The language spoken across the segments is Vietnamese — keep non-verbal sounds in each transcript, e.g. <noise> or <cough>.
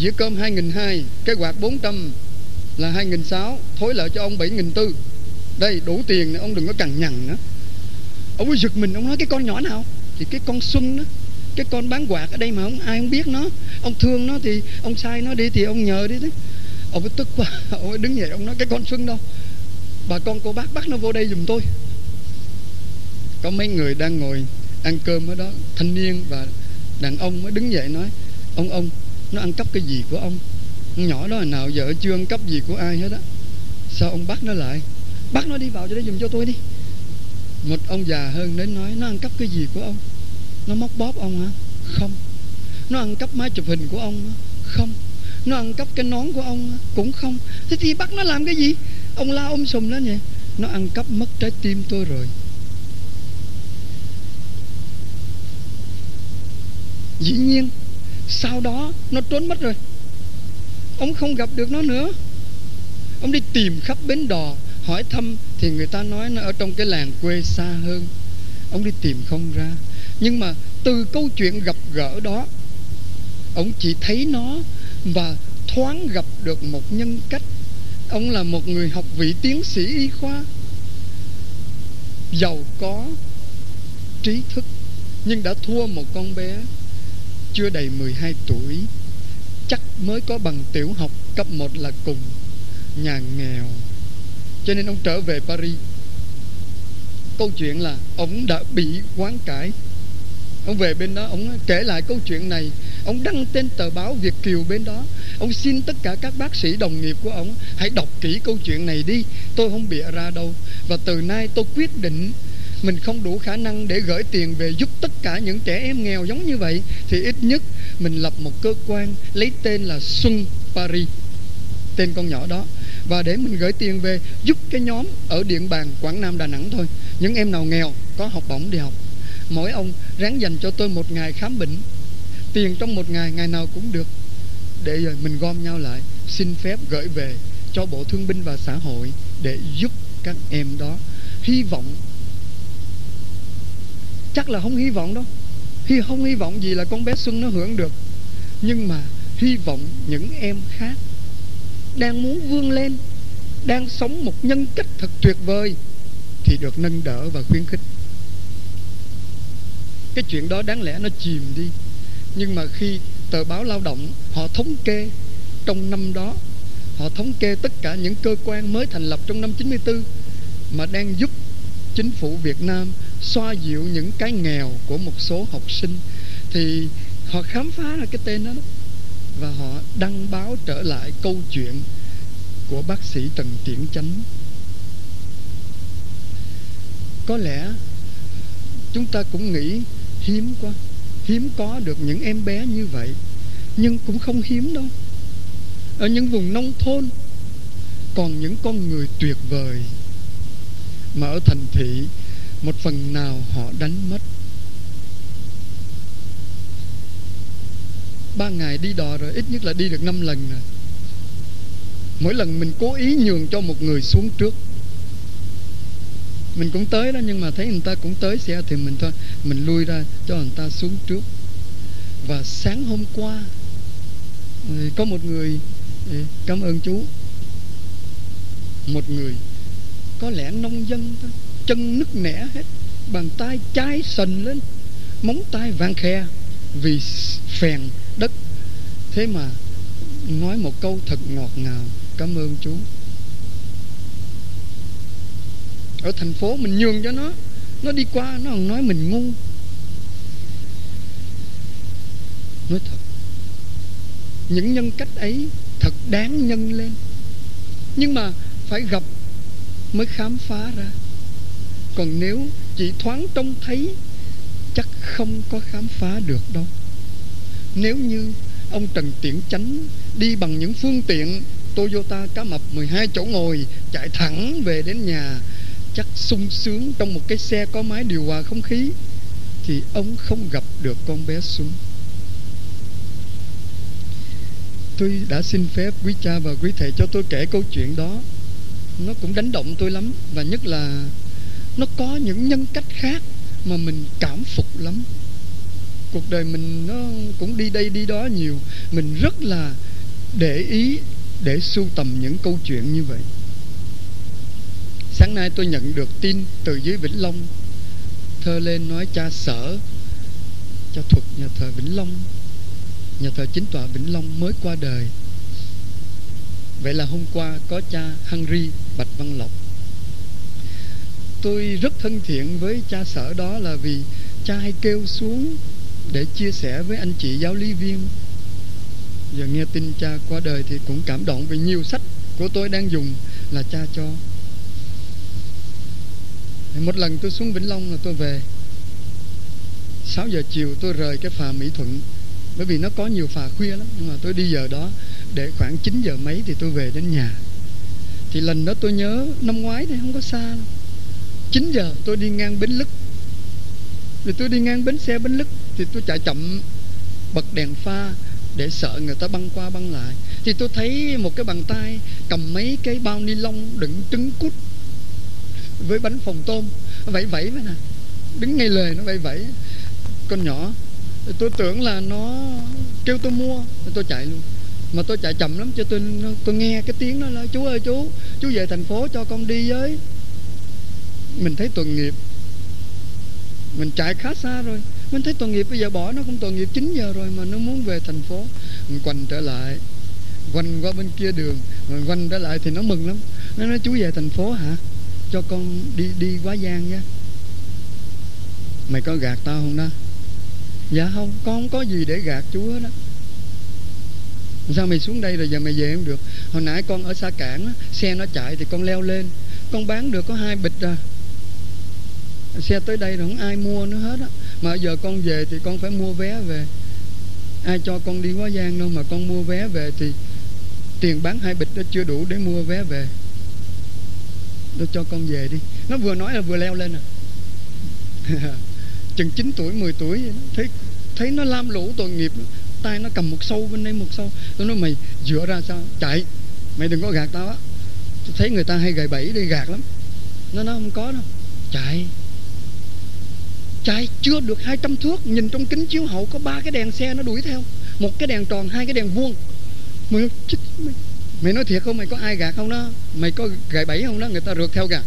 dĩa cơm 2.200 cái quạt 400 là 2.600 thối lợi cho ông 7.400 đây, đủ tiền ông đừng có cằn nhằn nữa. Ông ấy giật mình, ông nói, cái con nhỏ nào? Thì cái con xuân đó, cái con bán quạt ở đây mà ông, ai không biết nó. Ông thương nó thì ông sai nó đi, thì ông nhờ đi đấy. Ông ấy tức quá, <laughs> ông ấy đứng dậy, ông nói, cái con xuân đâu? Bà con cô bác bắt nó vô đây giùm tôi. Có mấy người đang ngồi ăn cơm ở đó, thanh niên và đàn ông mới đứng dậy nói, ông ông nó ăn cắp cái gì của ông? Nhỏ đó là nào giờ chưa ăn cắp gì của ai hết á. Sao ông bắt nó lại? Bắt nó đi vào cho nó giùm cho tôi đi. Một ông già hơn đến nói, nó ăn cắp cái gì của ông? Nó móc bóp ông hả? Không. Nó ăn cắp máy chụp hình của ông hả? không. Nó ăn cắp cái nón của ông hả? cũng không. Thế thì bắt nó làm cái gì? Ông la ông sùm lên vậy. Nó ăn cắp mất trái tim tôi rồi. Dĩ nhiên sau đó nó trốn mất rồi. Ông không gặp được nó nữa. Ông đi tìm khắp bến đò, hỏi thăm thì người ta nói nó ở trong cái làng quê xa hơn. Ông đi tìm không ra. Nhưng mà từ câu chuyện gặp gỡ đó, ông chỉ thấy nó và thoáng gặp được một nhân cách. Ông là một người học vị tiến sĩ y khoa, giàu có, trí thức, nhưng đã thua một con bé chưa đầy 12 tuổi, chắc mới có bằng tiểu học cấp 1 là cùng nhà nghèo. Cho nên ông trở về Paris. Câu chuyện là ông đã bị quán cải ông về bên đó, ông kể lại câu chuyện này. Ông đăng trên tờ báo Việt Kiều bên đó. Ông xin tất cả các bác sĩ đồng nghiệp của ông, hãy đọc kỹ câu chuyện này đi. Tôi không bịa ra đâu. Và từ nay tôi quyết định mình không đủ khả năng để gửi tiền về giúp tất cả những trẻ em nghèo giống như vậy thì ít nhất mình lập một cơ quan lấy tên là Xuân Paris tên con nhỏ đó và để mình gửi tiền về giúp cái nhóm ở Điện Bàn, Quảng Nam, Đà Nẵng thôi. Những em nào nghèo có học bổng đi học. Mỗi ông ráng dành cho tôi một ngày khám bệnh. Tiền trong một ngày, ngày nào cũng được. Để rồi mình gom nhau lại, xin phép gửi về cho Bộ Thương binh và Xã hội để giúp các em đó. Hy vọng chắc là không hy vọng đâu. Hy không hy vọng gì là con bé Xuân nó hưởng được. Nhưng mà hy vọng những em khác đang muốn vươn lên, đang sống một nhân cách thật tuyệt vời thì được nâng đỡ và khuyến khích cái chuyện đó đáng lẽ nó chìm đi nhưng mà khi tờ báo lao động họ thống kê trong năm đó, họ thống kê tất cả những cơ quan mới thành lập trong năm 94 mà đang giúp chính phủ Việt Nam xoa dịu những cái nghèo của một số học sinh thì họ khám phá ra cái tên đó, đó và họ đăng báo trở lại câu chuyện của bác sĩ Trần Tiễn Chánh. Có lẽ chúng ta cũng nghĩ hiếm quá, hiếm có được những em bé như vậy, nhưng cũng không hiếm đâu. Ở những vùng nông thôn còn những con người tuyệt vời mà ở thành thị một phần nào họ đánh mất. Ba ngày đi đò rồi, ít nhất là đi được năm lần rồi. Mỗi lần mình cố ý nhường cho một người xuống trước. Mình cũng tới đó, nhưng mà thấy người ta cũng tới xe thì mình thôi, mình lui ra cho người ta xuống trước. Và sáng hôm qua ừ, có một người ừ, cảm ơn chú. Một người, có lẽ nông dân thôi chân nứt nẻ hết. Bàn tay chai sần lên, móng tay vàng khe vì phèn đất. Thế mà nói một câu thật ngọt ngào, cảm ơn chú ở thành phố mình nhường cho nó nó đi qua, nó còn nói mình ngu. Nói thật, những nhân cách ấy thật đáng nhân lên. Nhưng mà phải gặp mới khám phá ra còn nếu chỉ thoáng trông thấy, chắc không có khám phá được đâu nếu như ông Trần Tiễn Chánh đi bằng những phương tiện Toyota cá mập 12 chỗ ngồi, chạy thẳng về đến nhà, chắc sung sướng trong một cái xe có máy điều hòa không khí, thì ông không gặp được con bé Xuân. Tôi đã xin phép quý cha và quý thầy cho tôi kể câu chuyện đó. Nó cũng đánh động tôi lắm, và nhất là nó có những nhân cách khác mà mình cảm phục lắm. cuộc đời mình nó cũng đi đây đi đó nhiều. Mình rất là để ý, để sưu tầm những câu chuyện như vậy. Sáng nay tôi nhận được tin từ dưới vĩnh long. Thơ lên nói cha sở, cha thuật, nhà thờ vĩnh long, nhà thờ chính tòa vĩnh long mới qua đời. Vậy là hôm qua có cha henry bạch văn lộc tôi rất thân thiện với cha sở đó là vì cha hay kêu xuống để chia sẻ với anh chị giáo lý viên. Giờ nghe tin cha qua đời thì cũng cảm động vì nhiều sách của tôi đang dùng là cha cho. Một lần tôi xuống Vĩnh Long là tôi về. 6 giờ chiều tôi rời cái phà Mỹ Thuận, bởi vì nó có nhiều phà khuya lắm, nhưng mà tôi đi giờ đó để khoảng 9 giờ mấy thì tôi về đến nhà. Thì lần đó tôi nhớ năm ngoái thì không có xa đâu 9 giờ, tôi đi ngang bến lức. Thì tôi đi ngang bến xe bến lức, thì tôi chạy chậm bật đèn pha để sợ người ta băng qua băng lại. Thì tôi thấy một cái bàn tay cầm mấy cái bao ni lông đựng trứng cút với bánh phồng tôm vẫy vẫy vậy nè, đứng ngay lề nó vẫy vẫy. Con nhỏ, tôi tưởng là nó kêu tôi mua tôi chạy luôn. Mà tôi chạy chậm lắm, cho tôi tôi nghe cái tiếng nó là, chú ơi, chú chú về thành phố cho con đi với mình thấy tội nghiệp. Mình chạy khá xa rồi. Mình thấy tội nghiệp, bây giờ bỏ nó cũng tội nghiệp 9 giờ rồi mà nó muốn về thành phố. Mình quanh trở lại. Quanh qua bên kia đường. Rồi quanh trở lại thì nó mừng lắm. Nó nói, chú về thành phố hả? Cho con đi đi quá giang nhé. Mày có gạt tao không đó? Dạ không, con không có gì để gạt chú hết đó sao mày xuống đây rồi giờ mày về không được? Hồi nãy con ở xa cảng xe nó chạy thì con leo lên. Con bán được có hai bịch à xe tới đây rồi không ai mua nữa hết á. Mà giờ con về thì con phải mua vé về. Ai cho con đi quá giang đâu mà con mua vé về thì tiền bán hai bịch đó chưa đủ để mua vé về. Nó cho con về đi. Nó vừa nói là vừa leo lên à. <laughs> Chừng 9 tuổi 10 tuổi thấy thấy nó lam lũ tội nghiệp tay nó cầm một sâu bên đây, một sâu. Tôi nói, mày dựa ra sao? Chạy. Mày đừng có gạt tao á. Thấy người ta hay gầy bẫy đi, gạt lắm. Nó nó không có đâu. Chạy chạy chưa được 200 thước nhìn trong kính chiếu hậu có ba cái đèn xe nó đuổi theo. Một cái đèn tròn hai cái đèn vuông. Mày, mày, mày nói thiệt không? Mày có ai gạt không đó? Mày có gậy bẫy không đó? Người ta rượt theo kìa.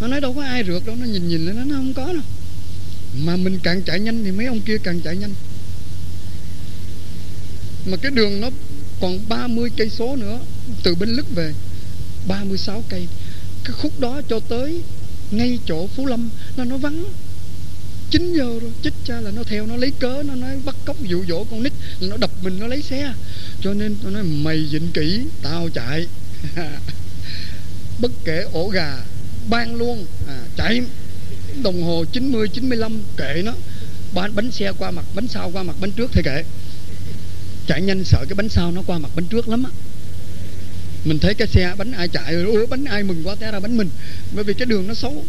Nó nói đâu có ai rượt đâu nó nhìn nhìn lên nó, nó không có đâu. Mà mình càng chạy nhanh thì mấy ông kia càng chạy nhanh. Mà cái đường nó còn 30 cây số nữa từ bên lức về 36 cây. Cái khúc đó cho tới ngay chỗ Phú Lâm là nó vắng. 9 giờ rồi chích cha là nó theo nó lấy cớ nó nói bắt cóc dụ dỗ con nít là nó đập mình nó lấy xe. Cho nên tôi nói mày dịnh kỹ tao chạy. <laughs> Bất kể ổ gà ban luôn à, chạy. Đồng hồ 90 95 kệ nó. Bánh, bánh xe qua mặt bánh sau qua mặt bánh trước thì kệ. Chạy nhanh sợ cái bánh sau nó qua mặt bánh trước lắm á. Mình thấy cái xe bánh ai chạy rồi ủa bánh ai mừng quá té ra bánh mình. Bởi vì cái đường nó xấu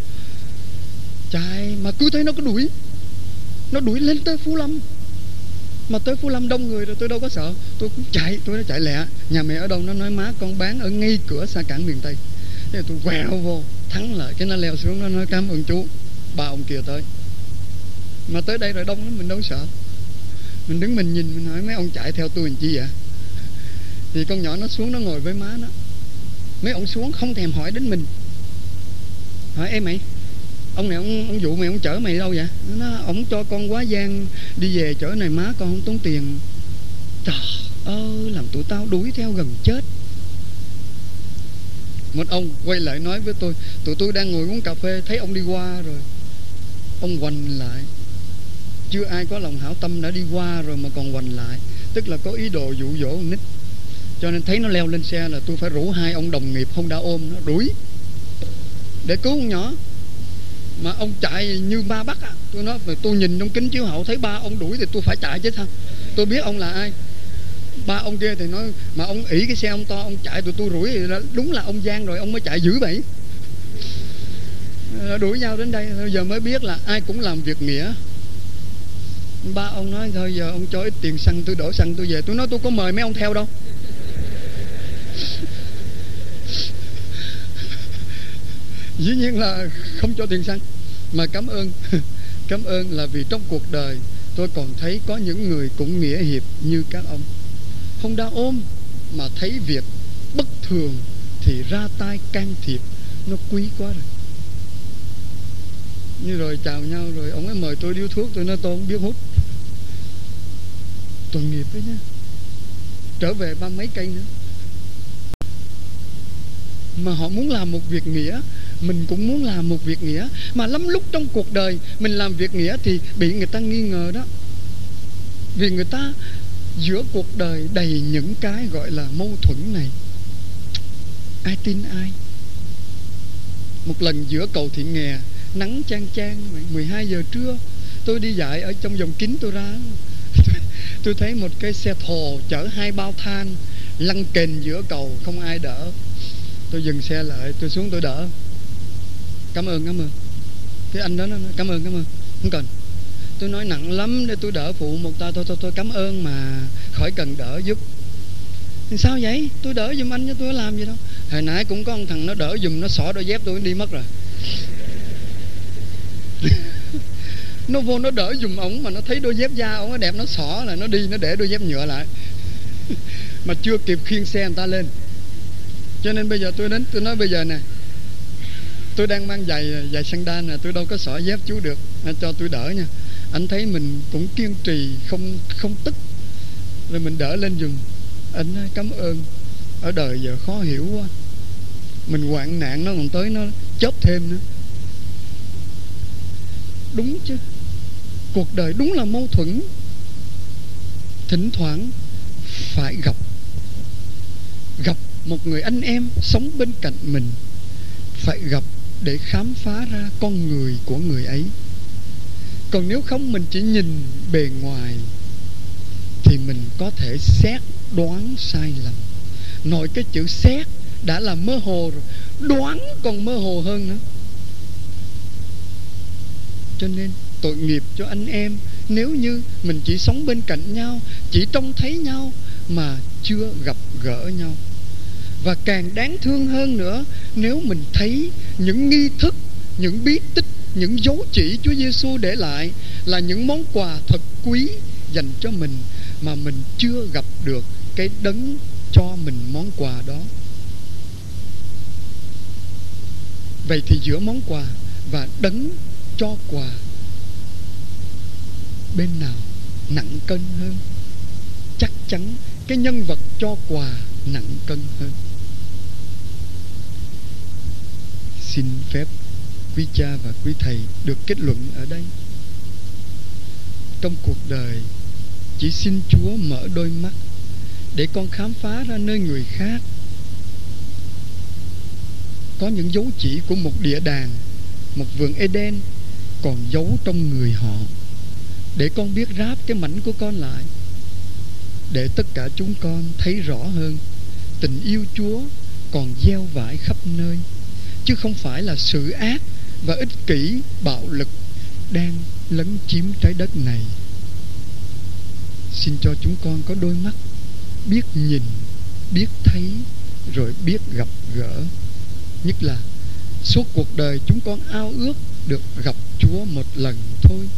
chạy mà cứ thấy nó cứ đuổi. Nó đuổi lên tới phú lâm. Mà tới phú lâm đông người rồi tôi đâu có sợ. Tôi cũng chạy, tôi nó chạy lẹ. Nhà mẹ ở đâu nó nói, má, con bán ở ngay cửa xa cảng miền tây. Thế tôi quẹo vô, thắng lại cái nó leo xuống, nó nói, cảm ơn chú. Ba ông kia tới. Mà tới đây rồi đông lắm, mình đâu sợ. Mình đứng mình nhìn, mình hỏi, mấy ông chạy theo tôi làm chi vậy? Thì con nhỏ nó xuống, nó ngồi với má nó. Mấy ông xuống không thèm hỏi đến mình. Hỏi em mày ông này ông, ông dụ mày ông chở mày đâu vậy? Nó ông cho con quá gian đi về chở này má con không tốn tiền. Trời ơi làm tụi tao đuổi theo gần chết. Một ông quay lại nói với tôi tụi tôi đang ngồi uống cà phê thấy ông đi qua rồi. Ông quành lại. Chưa ai có lòng hảo tâm đã đi qua rồi mà còn quành lại. Tức là có ý đồ dụ dỗ nít. Cho nên thấy nó leo lên xe là tôi phải rủ hai ông đồng nghiệp không đã ôm nó đuổi. Để cứu con nhỏ mà ông chạy như ba bắt á tôi nói tôi nhìn trong kính chiếu hậu thấy ba ông đuổi thì tôi phải chạy chứ sao? Tôi biết ông là ai. Ba ông kia thì nói, mà ông ỷ cái xe ông to, ông chạy tụi tôi rủi thì đúng là ông giang rồi, ông mới chạy dữ vậy. Ờ, đuổi nhau đến đây giờ mới biết là ai cũng làm việc nghĩa. Ba ông nói, thôi giờ ông cho ít tiền xăng, tôi đổ xăng tôi về. Tôi nói, tôi có mời mấy ông theo đâu. Dĩ nhiên là không cho tiền xăng, mà cảm ơn <laughs> cảm ơn là vì trong cuộc đời tôi còn thấy có những người cũng nghĩa hiệp như các ông. Không đã ôm mà thấy việc bất thường thì ra tay can thiệp, nó quý quá rồi. Như rồi chào nhau rồi, ông ấy mời tôi điếu thuốc, tôi nói tôi không biết hút. Tội nghiệp đấy nhá. Trở về ba mấy cây nữa. Mà họ muốn làm một việc nghĩa mình cũng muốn làm một việc nghĩa, mà lắm lúc trong cuộc đời mình làm việc nghĩa thì bị người ta nghi ngờ đó. Vì người ta, giữa cuộc đời đầy những cái gọi là mâu thuẫn này. Ai tin ai? Một lần giữa cầu thị nghè, nắng chang chang 12 giờ trưa, tôi đi dạy ở trong vòng kính tôi ra. <laughs> Tôi thấy một cái xe thồ chở hai bao than lăn kềnh giữa cầu, không ai đỡ. Tôi dừng xe lại, tôi xuống tôi đỡ cảm ơn cảm ơn. Cái anh đó nó nói, cảm ơn cảm ơn. Không cần. Tôi nói nặng lắm để tôi đỡ phụ một ta. Thôi thôi thôi, cảm ơn mà khỏi cần đỡ giúp. Thì sao vậy? Tôi đỡ giùm anh chứ tôi làm gì đâu. Hồi nãy cũng có một thằng nó đỡ giùm, nó xỏ đôi dép tôi đi mất rồi. <laughs> Nó vô, nó đỡ giùm ổng mà nó thấy đôi dép da ổng nó đẹp, nó xỏ là nó đi, nó để đôi dép nhựa lại. <laughs> Mà chưa kịp khiêng xe người ta lên. Cho nên bây giờ tôi đến, tôi nói bây giờ nè tôi đang mang giày giày sandal nè, tôi đâu có xỏ dép chú được anh cho tôi đỡ nha. Anh thấy mình cũng kiên trì, không không tức. Rồi mình đỡ lên giùm. Anh nói, cảm ơn, ở đời giờ khó hiểu quá. Mình hoạn nạn nó còn tới nó chớp thêm nữa. Đúng chứ. Cuộc đời đúng là mâu thuẫn. Thỉnh thoảng phải gặp. Gặp một người anh em sống bên cạnh mình. Phải gặp để khám phá ra con người của người ấy. Còn nếu không, mình chỉ nhìn bề ngoài, thì mình có thể xét đoán sai lầm. Nội cái chữ xét đã là mơ hồ rồi, đoán còn mơ hồ hơn nữa. Cho nên tội nghiệp cho anh em, nếu như mình chỉ sống bên cạnh nhau, chỉ trông thấy nhau mà chưa gặp gỡ nhau. Và càng đáng thương hơn nữa nếu mình thấy những nghi thức, những bí tích, những dấu chỉ Chúa Giêsu để lại là những món quà thật quý dành cho mình mà mình chưa gặp được cái đấng cho mình món quà đó. Vậy thì giữa món quà và đấng cho quà, bên nào nặng cân hơn? Chắc chắn cái nhân vật cho quà nặng cân hơn. Xin phép quý cha và quý thầy được kết luận ở đây. Trong cuộc đời, chỉ xin chúa mở đôi mắt để con khám phá ra nơi người khác. Có những dấu chỉ của một địa đàng, một vườn eden còn giấu trong người họ. Để con biết ráp cái mảnh của con lại, để tất cả chúng con thấy rõ hơn tình yêu chúa còn gieo vải khắp nơi chứ không phải là sự ác và ích kỷ, bạo lực đang lấn chiếm trái đất này. Xin cho chúng con có đôi mắt biết nhìn, biết thấy, rồi biết gặp gỡ. Nhất là suốt cuộc đời chúng con ao ước được gặp chúa một lần thôi,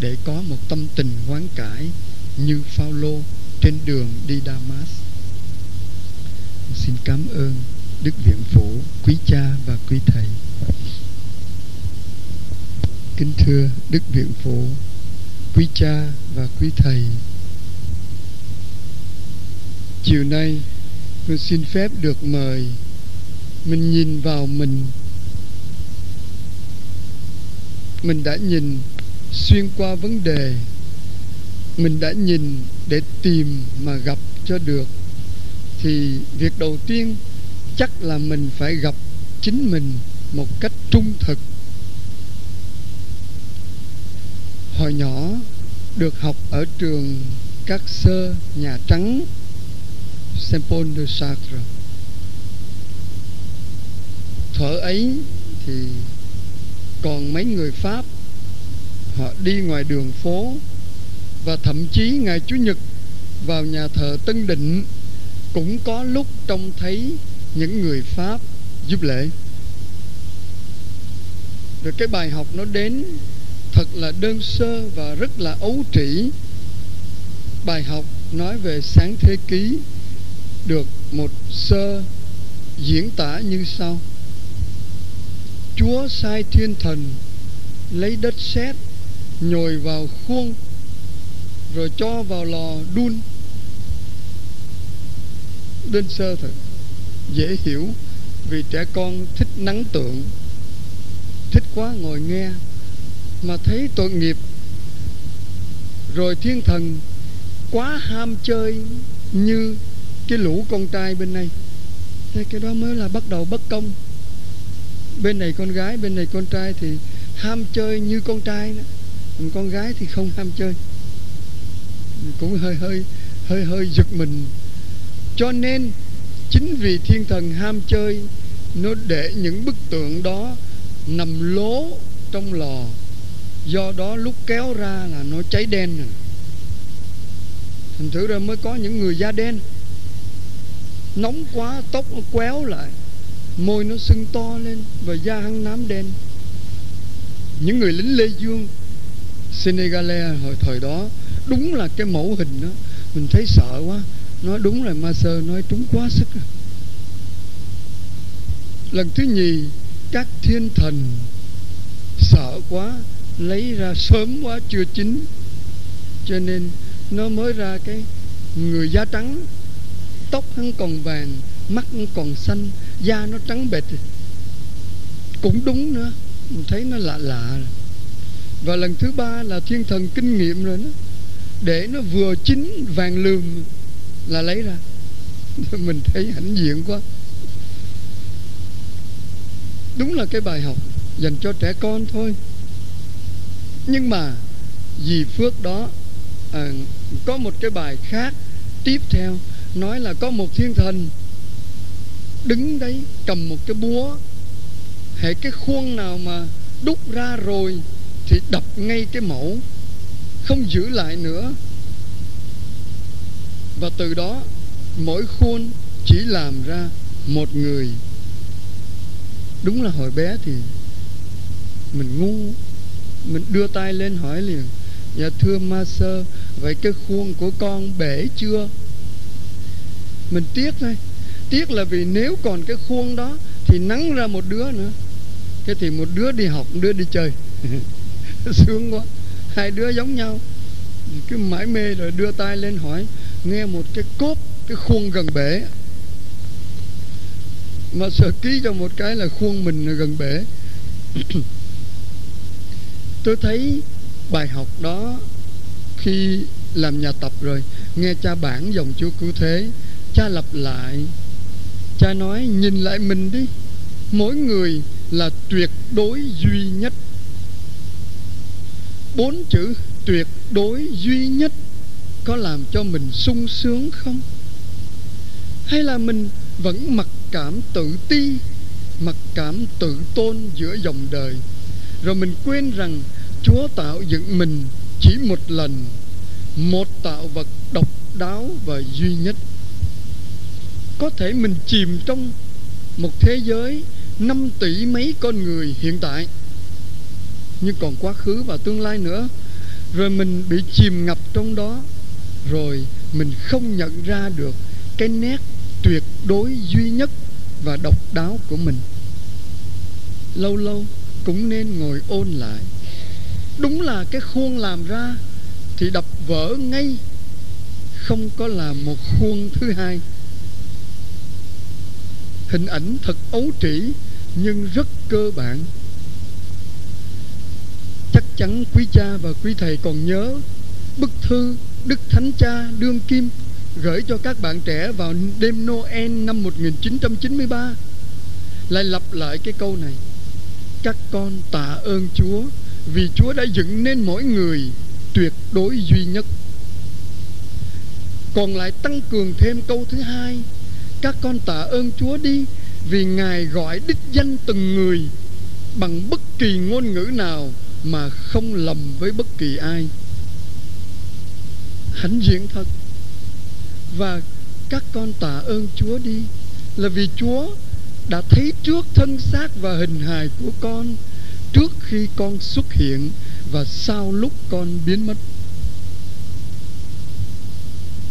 để có một tâm tình hoán cải như Phaolô trên đường đi Damas. Xin cảm ơn. Đức Viện Phủ, quý cha và quý thầy. Kính thưa Đức Viện Phủ, quý cha và quý thầy. Chiều nay tôi xin phép được mời mình nhìn vào mình mình đã nhìn xuyên qua vấn đề mình đã nhìn để tìm mà gặp cho được thì việc đầu tiên chắc là mình phải gặp chính mình một cách trung thực. Hồi nhỏ được học ở trường các sơ nhà trắng Saint Paul de Sartre thuở ấy thì còn mấy người Pháp, họ đi ngoài đường phố và thậm chí ngày Chủ nhật vào nhà thờ Tân Định cũng có lúc trông thấy những người Pháp giúp lễ. Rồi cái bài học nó đến thật là đơn sơ và rất là ấu trĩ. Bài học nói về sáng thế ký được một sơ diễn tả như sau. Chúa sai thiên thần, lấy đất sét, nhồi vào khuôn, rồi cho vào lò đun. Đơn sơ thôi dễ hiểu vì trẻ con thích nắng tượng, thích quá ngồi nghe mà thấy tội nghiệp. Rồi thiên thần quá ham chơi như cái lũ con trai bên này. Thế cái đó mới là bắt đầu bất công. Bên này con gái, bên này con trai thì ham chơi như con trai còn con gái thì không ham chơi. Cũng hơi hơi hơi hơi giật mình. Cho nên chính vì thiên thần ham chơi, nó để những bức tượng đó nằm lố trong lò. Do đó lúc kéo ra là nó cháy đen rồi thành thử ra mới có những người da đen. Nóng quá, tóc nó quéo lại, môi nó sưng to lên và da hăng nám đen. Những người lính lê dương Senegale hồi thời đó, đúng là cái mẫu hình đó. Mình thấy sợ quá nói đúng là ma sơ nói trúng quá sức. Rồi. lần thứ nhì, các thiên thần sợ quá, lấy ra sớm quá chưa chín. Cho nên nó mới ra cái người da trắng, tóc hắn còn vàng, mắt hắn còn xanh, da nó trắng bệch. Cũng đúng nữa, mình thấy nó lạ lạ. Và lần thứ ba là thiên thần kinh nghiệm rồi đó. Để nó vừa chín vàng lườm là lấy ra. <laughs> Mình thấy hãnh diện quá. Đúng là cái bài học dành cho trẻ con thôi. Nhưng mà vì phước đó à, có một cái bài khác tiếp theo nói là có một thiên thần đứng đấy cầm một cái búa. Hệ cái khuôn nào mà đúc ra rồi thì đập ngay cái mẫu không giữ lại nữa và từ đó, mỗi khuôn chỉ làm ra một người. Đúng là hồi bé thì mình ngu, mình đưa tay lên hỏi liền dạ thưa ma sơ, vậy cái khuôn của con bể chưa? Mình tiếc thôi. Tiếc là vì nếu còn cái khuôn đó thì nắng ra một đứa nữa. Thế thì một đứa đi học, một đứa đi chơi. <laughs> Sướng quá. Hai đứa giống nhau. Cứ mãi mê rồi đưa tay lên hỏi nghe một cái cốp, cái khuôn gần bể. Mà sợ ký cho một cái là khuôn mình gần bể. <coughs> Tôi thấy bài học đó khi làm nhà tập rồi, nghe cha bản dòng chúa cứu thế, cha lặp lại, cha nói, nhìn lại mình đi, mỗi người là tuyệt đối duy nhất. Bốn chữ tuyệt đối duy nhất có làm cho mình sung sướng không? Hay là mình vẫn mặc cảm tự ti, mặc cảm tự tôn giữa dòng đời? Rồi mình quên rằng chúa tạo dựng mình chỉ một lần, một tạo vật độc đáo và duy nhất. Có thể mình chìm trong một thế giới 5 tỷ mấy con người hiện tại, nhưng còn quá khứ và tương lai nữa, rồi mình bị chìm ngập trong đó rồi mình không nhận ra được cái nét tuyệt đối duy nhất và độc đáo của mình. Lâu lâu cũng nên ngồi ôn lại. Đúng là cái khuôn làm ra thì đập vỡ ngay, không có làm một khuôn thứ hai. Hình ảnh thật ấu trĩ nhưng rất cơ bản. Chắc chắn quý cha và quý thầy còn nhớ bức thư Đức Thánh Cha Đương Kim gửi cho các bạn trẻ vào đêm Noel năm 1993 lại lặp lại cái câu này, các con tạ ơn Chúa, vì Chúa đã dựng nên mỗi người tuyệt đối duy nhất. Còn lại tăng cường thêm câu thứ hai, các con tạ ơn Chúa đi, vì Ngài gọi đích danh từng người bằng bất kỳ ngôn ngữ nào mà không lầm với bất kỳ ai hãnh diện thật. Và các con tạ ơn Chúa đi, là vì Chúa đã thấy trước thân xác và hình hài của con trước khi con xuất hiện và sau lúc con biến mất.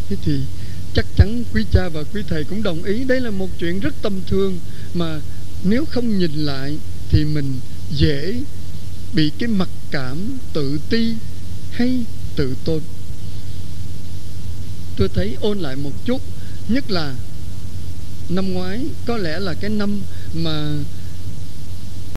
Thế thì chắc chắn quý cha và quý thầy cũng đồng ý, đây là một chuyện rất tâm thương mà nếu không nhìn lại thì mình dễ bị cái mặc cảm tự ti hay tự tôn tôi thấy ôn lại một chút, nhất là năm ngoái, có lẽ là cái năm mà